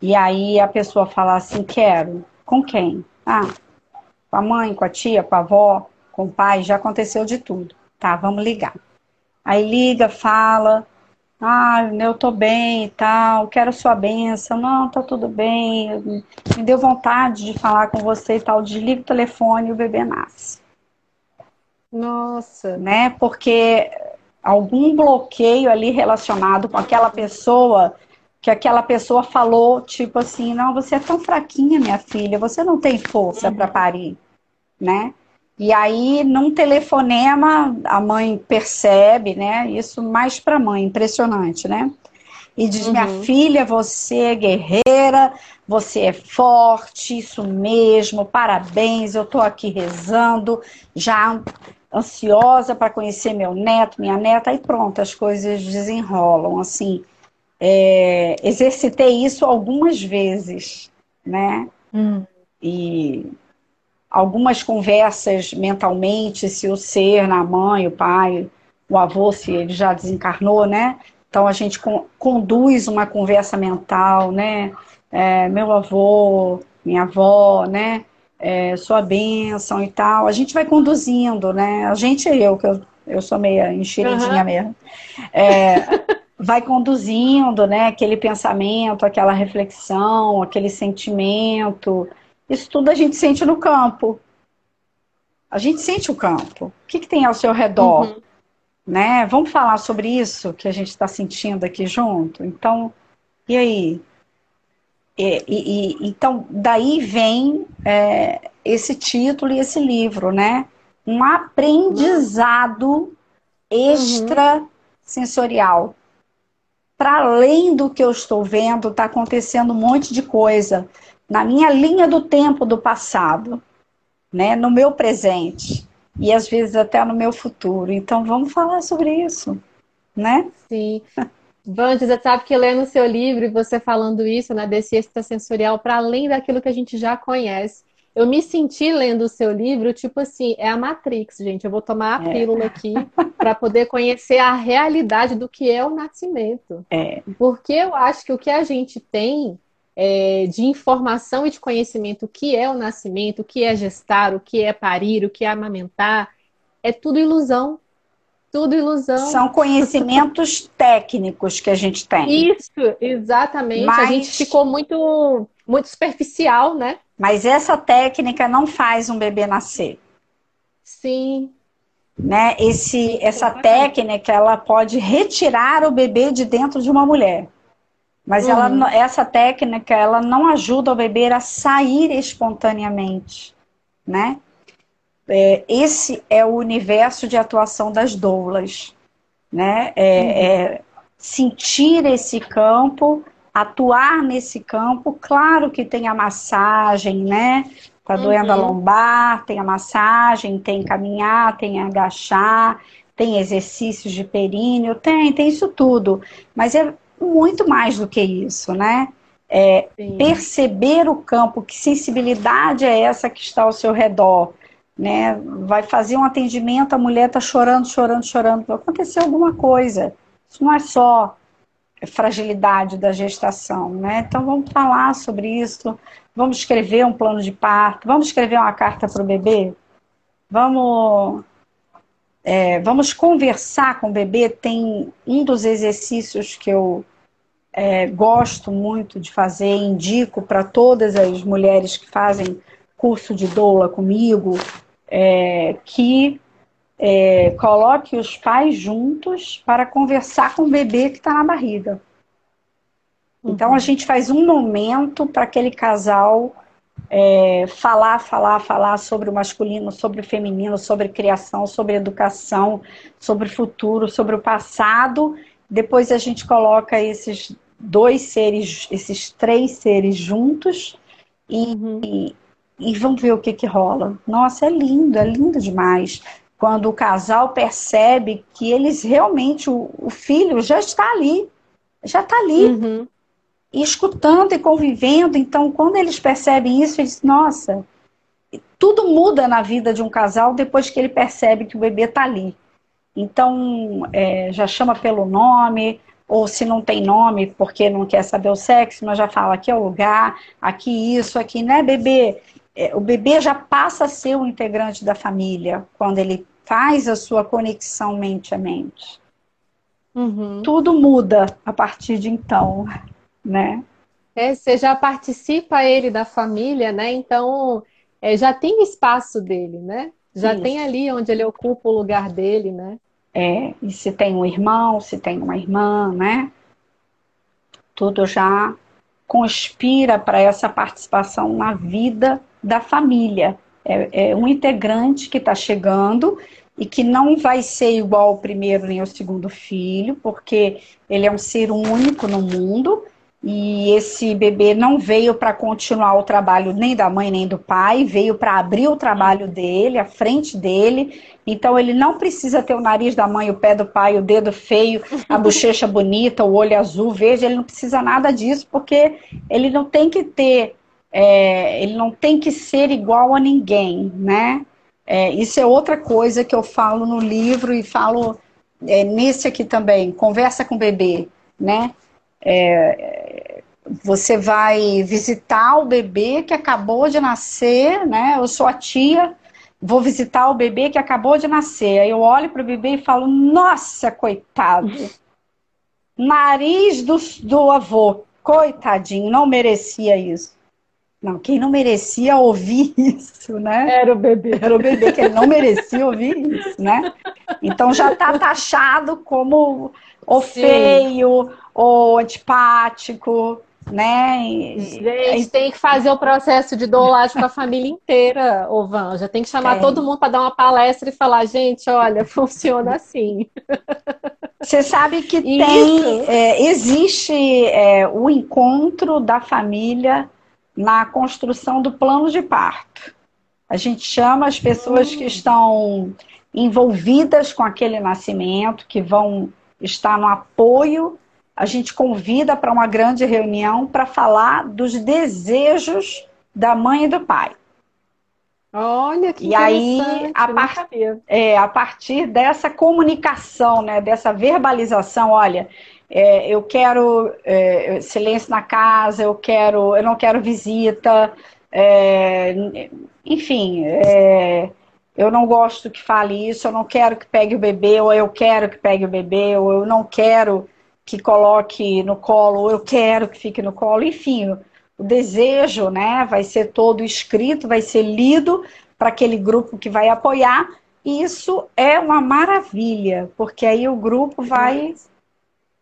E aí a pessoa fala assim: quero. Com quem? Ah, com a mãe, com a tia, com a avó, com o pai, já aconteceu de tudo. Tá, vamos ligar. Aí liga, fala, ah, eu tô bem e tal, quero sua benção. Não, tá tudo bem. Me deu vontade de falar com você e tal. Desliga o telefone e o bebê nasce. Nossa. Né? Porque algum bloqueio ali relacionado com aquela pessoa, que aquela pessoa falou, tipo assim, não, você é tão fraquinha, minha filha, você não tem força uhum. para parir, né? E aí, num telefonema, a mãe percebe, né? Isso mais para a mãe, impressionante, né? E diz: uhum. Minha filha, você é guerreira, você é forte, isso mesmo, parabéns, eu estou aqui rezando, já ansiosa para conhecer meu neto, minha neta, e pronto, as coisas desenrolam. Assim, é, exercitei isso algumas vezes, né? Uhum. E algumas conversas mentalmente, se o ser na mãe, o pai, o avô, se ele já desencarnou, né? Então a gente con conduz uma conversa mental, né? É, meu avô, minha avó, né? É, sua bênção e tal. A gente vai conduzindo, né? A gente e eu, que eu, eu sou meia enxeridinha uhum. mesmo. É, vai conduzindo, né? Aquele pensamento, aquela reflexão, aquele sentimento. Isso tudo a gente sente no campo. A gente sente o campo. O que, que tem ao seu redor? Uhum. Né? Vamos falar sobre isso que a gente está sentindo aqui junto? Então, e aí? E, e, e então, daí vem é, esse título e esse livro, né? Um aprendizado extrasensorial. Para além do que eu estou vendo, está acontecendo um monte de coisa na minha linha do tempo do passado, né, no meu presente e às vezes até no meu futuro. Então vamos falar sobre isso, né? Sim. Vante, você sabe que lendo o seu livro e você falando isso, né, desse extrasensorial, para além daquilo que a gente já conhece, eu me senti lendo o seu livro, tipo assim, é a Matrix, gente. Eu vou tomar a é. pílula aqui para poder conhecer a realidade do que é o nascimento. É. Porque eu acho que o que a gente tem é, de informação e de conhecimento o que é o nascimento, o que é gestar, o que é parir, o que é amamentar, é tudo ilusão. Tudo ilusão. São conhecimentos técnicos que a gente tem. Isso, exatamente. Mas... A gente ficou muito, muito superficial, né? Mas essa técnica não faz um bebê nascer. Sim. Né? Esse, essa técnica ela pode retirar o bebê de dentro de uma mulher. Mas uhum. ela, essa técnica ela não ajuda o bebê a sair espontaneamente, né? É, esse é o universo de atuação das doulas, né? É, uhum. é sentir esse campo, atuar nesse campo. Claro que tem a massagem, né? Tá doendo uhum. a lombar, tem a massagem, tem caminhar, tem agachar, tem exercícios de períneo, tem, tem isso tudo. Mas é muito mais do que isso, né? É, perceber o campo, que sensibilidade é essa que está ao seu redor, né? Vai fazer um atendimento, a mulher está chorando, chorando, chorando, vai acontecer alguma coisa. Isso não é só fragilidade da gestação, né? Então vamos falar sobre isso, vamos escrever um plano de parto, vamos escrever uma carta para o bebê, vamos é, vamos conversar com o bebê. Tem um dos exercícios que eu é, gosto muito de fazer, indico para todas as mulheres que fazem curso de doula comigo, é, que é, coloque os pais juntos para conversar com o bebê que está na barriga. Então a uhum. gente faz um momento para aquele casal é, falar, falar, falar sobre o masculino, sobre o feminino, sobre criação, sobre educação, sobre o futuro, sobre o passado. Depois a gente coloca esses dois seres, esses três seres juntos e, uhum. e, e vamos ver o que, que rola. Nossa, é lindo, é lindo demais. Quando o casal percebe que eles realmente, o, o filho já está ali, já está ali. Uhum e escutando e convivendo. Então, quando eles percebem isso, eles dizem, nossa, tudo muda na vida de um casal depois que ele percebe que o bebê está ali. Então, é, já chama pelo nome, ou se não tem nome porque não quer saber o sexo, mas já fala aqui é o lugar, aqui isso, aqui, né, bebê? É, o bebê já passa a ser um integrante da família quando ele faz a sua conexão mente a mente. Uhum. Tudo muda a partir de então né? É, você já participa ele da família, né? Então é, já tem espaço dele, né? Já Isso. tem ali onde ele ocupa o lugar dele, né? É, e se tem um irmão, se tem uma irmã, né? Tudo já conspira para essa participação na vida da família. É, é um integrante que está chegando e que não vai ser igual ao primeiro nem ao segundo filho, porque ele é um ser único no mundo e esse bebê não veio para continuar o trabalho nem da mãe nem do pai, veio para abrir o trabalho dele, a frente dele. Então ele não precisa ter o nariz da mãe, o pé do pai, o dedo feio, a bochecha bonita, o olho azul, verde. Ele não precisa nada disso porque ele não tem que ter, é, ele não tem que ser igual a ninguém, né? É, isso é outra coisa que eu falo no livro e falo é, nesse aqui também. Conversa com o bebê, né? É, você vai visitar o bebê que acabou de nascer, né? Eu sou a tia, vou visitar o bebê que acabou de nascer. Aí eu olho para o bebê e falo: Nossa, coitado, nariz do, do avô, coitadinho, não merecia isso. Não, quem não merecia ouvir isso, né? Era o bebê. Era o bebê que ele não merecia ouvir isso, né? Então já está taxado como o feio, ou antipático, né? Gente, tem que fazer o processo de dolagem com a família inteira, Ovan. Já tem que chamar é. todo mundo para dar uma palestra e falar, gente, olha, funciona assim. Você sabe que tem, é, existe é, o encontro da família na construção do plano de parto. A gente chama as pessoas que estão envolvidas com aquele nascimento, que vão estar no apoio a gente convida para uma grande reunião para falar dos desejos da mãe e do pai. Olha que E aí, a, par... é, a partir dessa comunicação, né, dessa verbalização, olha, é, eu quero é, silêncio na casa, eu quero, eu não quero visita, é, enfim, é, eu não gosto que fale isso, eu não quero que pegue o bebê, ou eu quero que pegue o bebê, ou eu não quero que coloque no colo, ou eu quero que fique no colo, enfim, o desejo, né, vai ser todo escrito, vai ser lido para aquele grupo que vai apoiar. E isso é uma maravilha, porque aí o grupo vai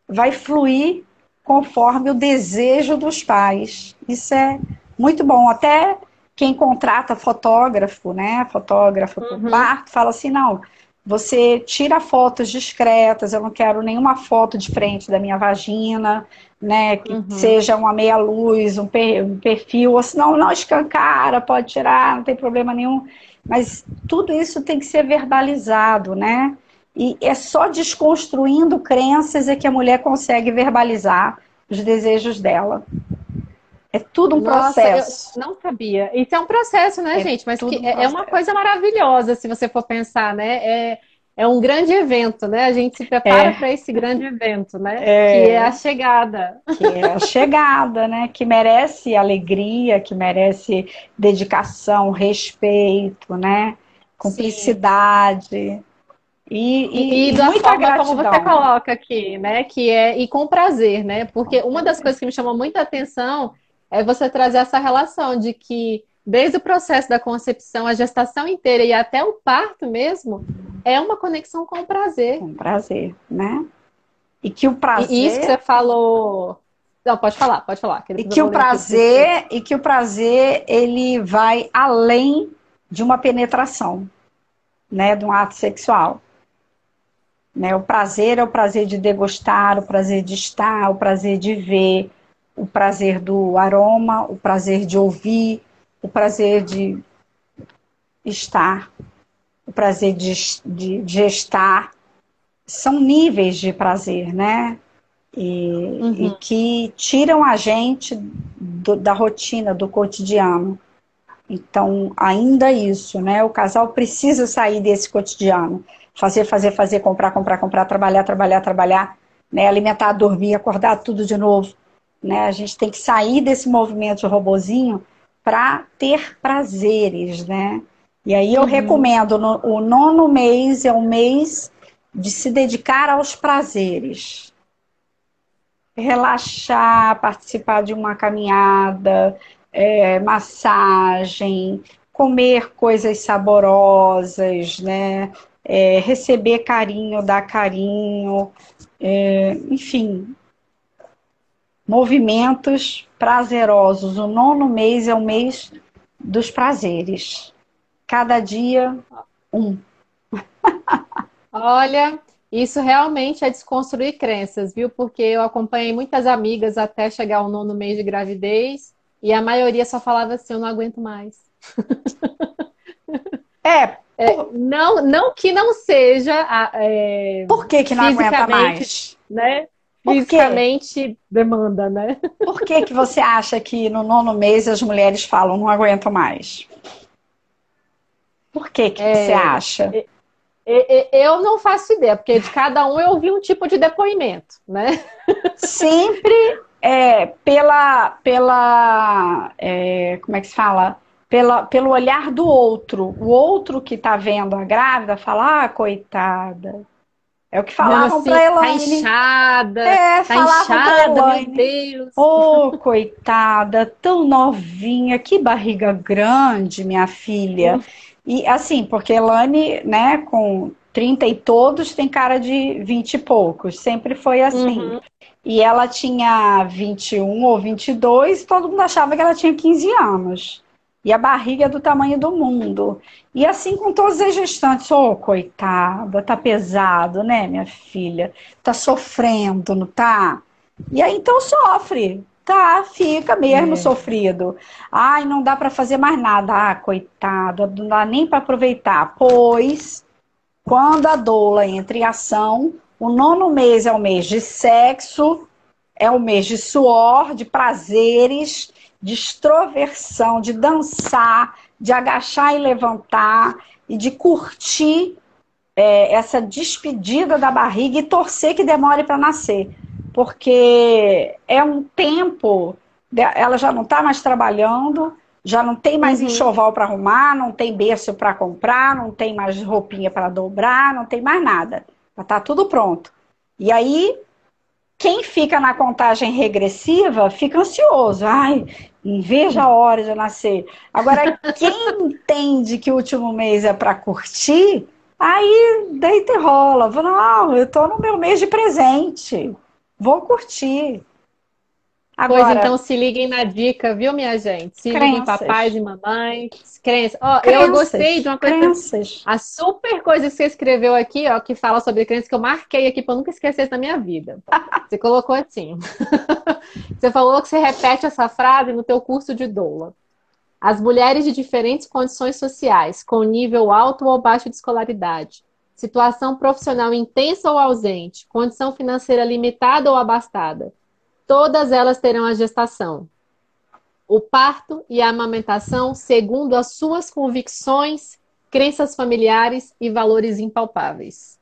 vai fluir conforme o desejo dos pais. Isso é muito bom. Até quem contrata fotógrafo, né, fotógrafo uhum. parto, fala assim, não, você tira fotos discretas, eu não quero nenhuma foto de frente da minha vagina, né? Que uhum. seja uma meia luz, um, per, um perfil, ou senão não escancara, pode tirar, não tem problema nenhum. Mas tudo isso tem que ser verbalizado, né? E é só desconstruindo crenças é que a mulher consegue verbalizar os desejos dela. É tudo um Nossa, processo. não sabia. Isso é um processo, né, é gente? Mas um é uma coisa maravilhosa, se você for pensar, né? É, é um grande evento, né? A gente se prepara é. para esse grande evento, né? É. Que é a chegada. Que é a chegada, né? Que merece alegria, que merece dedicação, respeito, né? Cumplicidade. Sim. E, e, e da muita forma gratidão. como você coloca aqui, né? Que é e com prazer, né? Porque uma das coisas que me chamou muita atenção é você trazer essa relação de que desde o processo da concepção, a gestação inteira e até o parto mesmo, é uma conexão com o prazer. Com prazer, né? E que o prazer. E isso que você falou. Não, pode falar, pode falar. E que o prazer, e que o prazer, ele vai além de uma penetração, né? De um ato sexual. Né? O prazer é o prazer de degustar, o prazer de estar, o prazer de ver, o prazer do aroma, o prazer de ouvir, o prazer de estar, o prazer de, de, de estar, são níveis de prazer, né? E, uhum. e que tiram a gente do, da rotina, do cotidiano. Então, ainda isso, né? O casal precisa sair desse cotidiano. Fazer, fazer, fazer, comprar, comprar, comprar, trabalhar, trabalhar, trabalhar, né? alimentar, dormir, acordar, tudo de novo. Né? A gente tem que sair desse movimento de robozinho para ter prazeres, né? E aí eu uhum. recomendo, no, o nono mês é o mês de se dedicar aos prazeres. Relaxar, participar de uma caminhada, é, massagem, comer coisas saborosas, né? É, receber carinho, dar carinho, é, enfim, movimentos prazerosos. O nono mês é o mês dos prazeres. Cada dia, um. Olha, isso realmente é desconstruir crenças, viu? Porque eu acompanhei muitas amigas até chegar ao nono mês de gravidez e a maioria só falava assim: eu não aguento mais. É. é não, não que não seja. É, Por que, que não aguenta mais? Né? fisicamente demanda, né? Por que, que você acha que no nono mês as mulheres falam não aguento mais? Por que, que é, você acha? Eu não faço ideia, porque de cada um eu ouvi um tipo de depoimento, né? Sempre é, pela, pela é, como é que se fala? Pela, pelo olhar do outro. O outro que está vendo a grávida fala, ah, coitada, é o que falavam pra Elaine. Tá inchada. É, tá inchada, meu Deus. Ô, oh, coitada, tão novinha, que barriga grande, minha filha. E assim, porque Elaine, né, com 30 e todos, tem cara de 20 e poucos. Sempre foi assim. Uhum. E ela tinha 21 ou 22, todo mundo achava que ela tinha 15 anos e a barriga é do tamanho do mundo. E assim com todas as gestantes, ô oh, coitada, tá pesado, né, minha filha? Tá sofrendo, não tá? E aí então sofre, tá? Fica mesmo é. sofrido. Ai, não dá para fazer mais nada. Ah, coitado, não dá nem para aproveitar. Pois, quando a doula entra em ação, o nono mês é o mês de sexo, é o mês de suor, de prazeres de extroversão, de dançar, de agachar e levantar e de curtir é, essa despedida da barriga e torcer que demore para nascer. Porque é um tempo, ela já não está mais trabalhando, já não tem mais uhum. enxoval para arrumar, não tem berço para comprar, não tem mais roupinha para dobrar, não tem mais nada. Já está tudo pronto. E aí quem fica na contagem regressiva fica ansioso. Ai, veja a hora de nascer. Agora, quem entende que o último mês é para curtir, aí deita e rola. Não, eu estou no meu mês de presente. Vou curtir. Agora, pois então se liguem na dica, viu, minha gente? Se crenças. liguem papais e mamães. Crenças. Ó, eu gostei de uma coisa. Crenças. A super coisa que você escreveu aqui, ó, que fala sobre crenças, que eu marquei aqui para nunca esquecer isso na minha vida. Você colocou assim. você falou que você repete essa frase no teu curso de doula. As mulheres de diferentes condições sociais, com nível alto ou baixo de escolaridade, situação profissional intensa ou ausente, condição financeira limitada ou abastada todas elas terão a gestação, o parto e a amamentação segundo as suas convicções, crenças familiares e valores impalpáveis.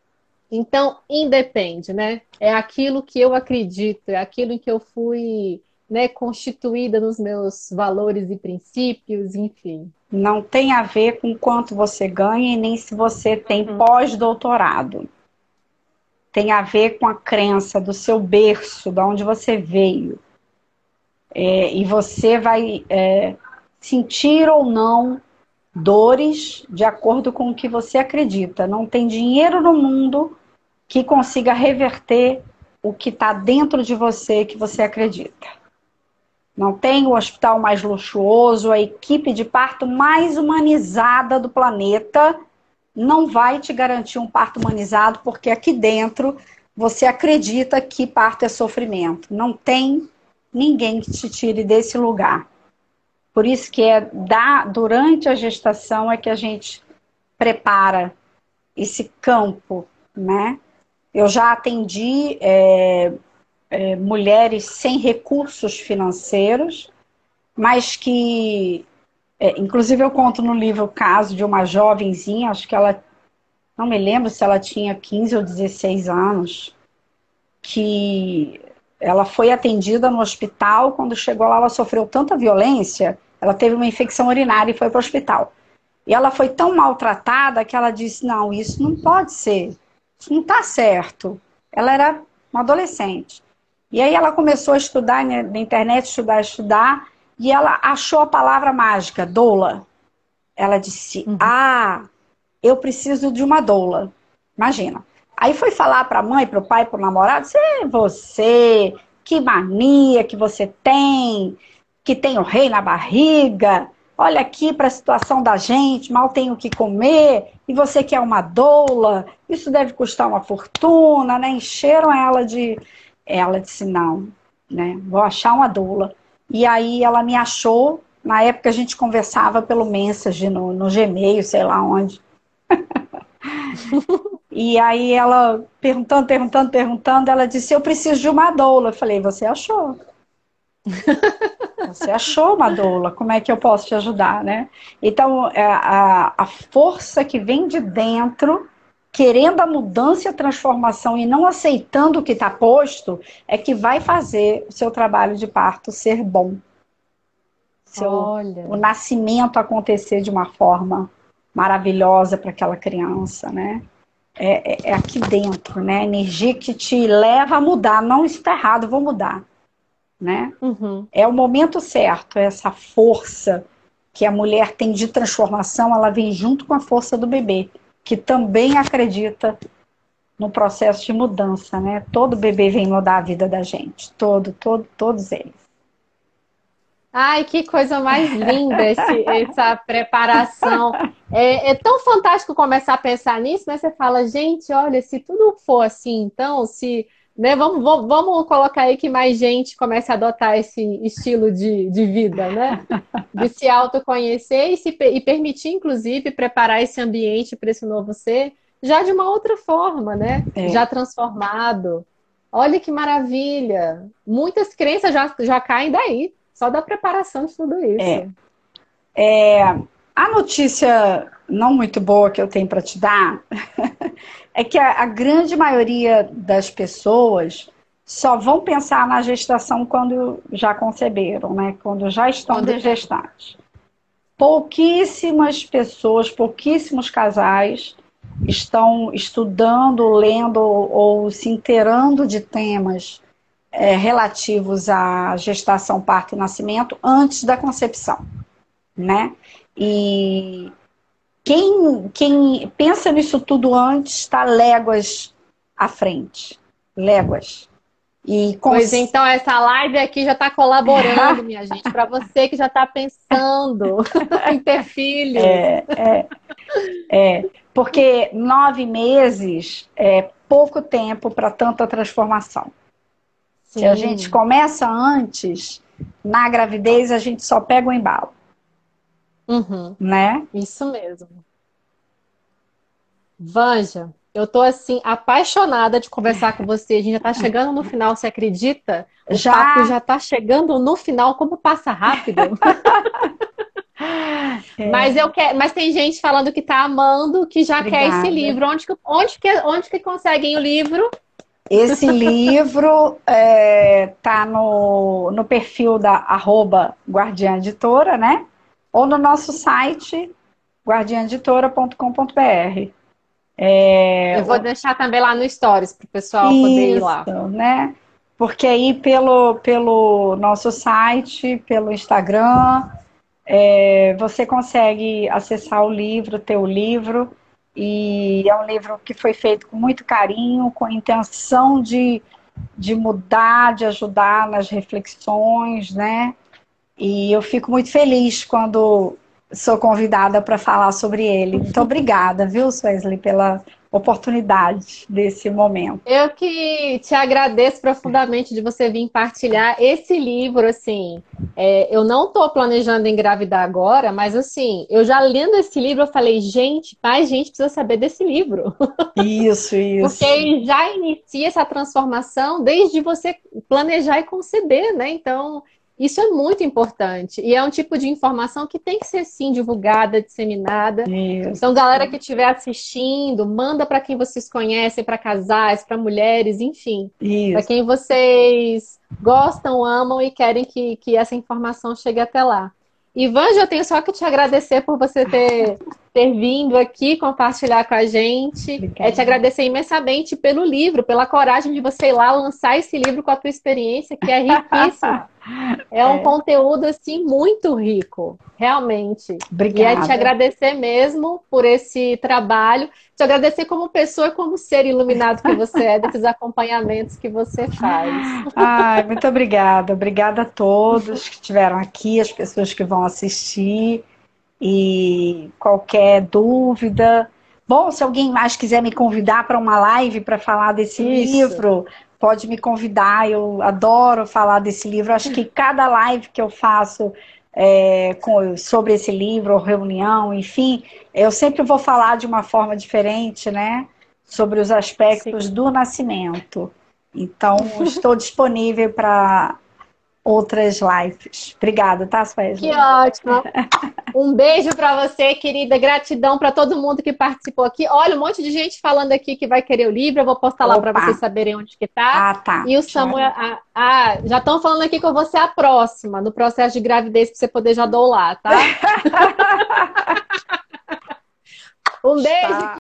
Então, independe, né? É aquilo que eu acredito, é aquilo em que eu fui né, constituída nos meus valores e princípios, enfim. Não tem a ver com quanto você ganha e nem se você tem uhum. pós-doutorado. Tem a ver com a crença do seu berço, de onde você veio. É, e você vai é, sentir ou não dores de acordo com o que você acredita. Não tem dinheiro no mundo que consiga reverter o que está dentro de você que você acredita. Não tem o hospital mais luxuoso, a equipe de parto mais humanizada do planeta não vai te garantir um parto humanizado, porque aqui dentro você acredita que parto é sofrimento. Não tem ninguém que te tire desse lugar. Por isso que é da, durante a gestação é que a gente prepara esse campo, né? Eu já atendi é, é, mulheres sem recursos financeiros, mas que, é, inclusive eu conto no livro o caso de uma jovenzinha, acho que ela, não me lembro se ela tinha 15 ou 16 anos, que ela foi atendida no hospital, quando chegou lá ela sofreu tanta violência, ela teve uma infecção urinária e foi para o hospital. E ela foi tão maltratada que ela disse, não, isso não pode ser, isso não está certo. Ela era uma adolescente. E aí ela começou a estudar na internet, estudar, estudar, e ela achou a palavra mágica, doula. Ela disse: uhum. Ah, eu preciso de uma doula. Imagina. Aí foi falar para a mãe, para o pai, para o namorado: você, que mania que você tem, que tem o rei na barriga. Olha aqui para a situação da gente, mal tenho o que comer, e você quer uma doula, isso deve custar uma fortuna, né? Encheram ela de, ela disse, não, né? Vou achar uma doula. E aí ela me achou. Na época a gente conversava pelo Message, no, no Gmail, sei lá onde. e aí ela, perguntando, perguntando, perguntando, ela disse, eu preciso de uma doula. Eu falei, você achou. Você achou uma doula, como é que eu posso te ajudar, né? Então, é, a, a força que vem de dentro querendo a mudança e a transformação e não aceitando o que está posto, é que vai fazer o seu trabalho de parto ser bom. Seu, Olha. O nascimento acontecer de uma forma maravilhosa para aquela criança, né? É, é, é, aqui dentro, né? A energia que te leva a mudar. Não, isso está errado, vou mudar. Né? Uhum. É o momento certo, essa força que a mulher tem de transformação, ela vem junto com a força do bebê que também acredita no processo de mudança, né? Todo bebê vem mudar a vida da gente, todo, todo, todos eles. Ai, que coisa mais linda esse, essa preparação. É, é, tão fantástico começar a pensar nisso, né? Você fala, gente, olha, se tudo for assim, então, se né? Vamos, vamos, vamos colocar aí que mais gente comece a adotar esse estilo de, de vida, né? De se autoconhecer e, se, e permitir, inclusive, preparar esse ambiente para esse novo ser já de uma outra forma, né? É. Já transformado. Olha que maravilha! Muitas crenças já, já caem daí, só da preparação de tudo isso. É. é a notícia não muito boa que eu tenho para te dar é que a, a, grande maioria das pessoas só vão pensar na gestação quando já conceberam, né? Quando já estão quando gestantes. Pouquíssimas pessoas, pouquíssimos casais estão estudando, lendo ou se inteirando de temas é, relativos à gestação, parto e nascimento antes da concepção, né? E quem, quem pensa nisso tudo antes está léguas à frente. Léguas. E cons... Pois então, essa live aqui já está colaborando, minha gente, para você que já está pensando em ter filho. É, é, é, porque nove meses é pouco tempo para tanta transformação. Sim. Se a gente começa antes, na gravidez a gente só pega o embalo. Uhum. Né? Isso mesmo. Vanja, eu tô assim, apaixonada de conversar com você. A gente já tá chegando no final, você acredita? O já. papo já tá chegando no final, como passa rápido. é. Mas eu quero, mas tem gente falando que tá amando, que já Obrigada. quer esse livro. Onde que, onde que, onde que conseguem o livro? Esse livro é, tá no, no perfil da arroba Guardiã Editora, né? Ou no nosso site guardiãeditora.com.br. É, Eu vou deixar também lá no Stories para o pessoal isso, poder ir lá. Né? Porque aí pelo, pelo nosso site, pelo Instagram, é, você consegue acessar o livro, ter o livro. E é um livro que foi feito com muito carinho, com a intenção de, de mudar, de ajudar nas reflexões, né? E eu fico muito feliz quando sou convidada para falar sobre ele. Muito obrigada, viu, Wesley, pela oportunidade desse momento. Eu que te agradeço profundamente de você vir partilhar esse livro, assim. É, eu não estou planejando engravidar agora, mas assim, eu já lendo esse livro, eu falei, gente, mais gente precisa saber desse livro. Isso, isso. Porque ele já inicia essa transformação desde você planejar e conceber, né? Então, isso é muito importante. E é um tipo de informação que tem que ser, sim, divulgada, disseminada. Isso. Então, galera que estiver assistindo, manda para quem vocês conhecem, para casais, para mulheres, enfim. Para quem vocês gostam, amam e querem que, que essa informação chegue até lá. Ivan, eu tenho só que te agradecer por você ter, ter vindo aqui compartilhar com a gente. Obrigada. É te agradecer imensamente pelo livro, pela coragem de você ir lá lançar esse livro com a tua experiência, que é riquíssima. É um é. conteúdo, assim, muito rico, realmente. Obrigada. E é te agradecer mesmo por esse trabalho, te agradecer como pessoa, como ser iluminado que você é, desses acompanhamentos que você faz. Ai, muito obrigada. Obrigada a todos que estiveram aqui, as pessoas que vão assistir. E qualquer dúvida, Bom, se alguém mais quiser me convidar para uma live para falar desse Isso. livro, pode me convidar. Eu adoro falar desse livro. Acho que cada live que eu faço é, com, sobre esse livro, ou reunião, enfim, eu sempre vou falar de uma forma diferente, né? Sobre os aspectos Sim. do nascimento. Então, estou disponível para outras lives. Obrigada, tá, Sueli? Que ótimo. Um beijo para você, querida. Gratidão para todo mundo que participou aqui. Olha, um monte de gente falando aqui que vai querer o livro. Eu vou postar lá para vocês saberem onde que tá. Ah, tá. E o Samuel, ah, ah, já estão falando aqui que eu vou ser a próxima no processo de gravidez para você poder já doular, tá? um beijo. Tá.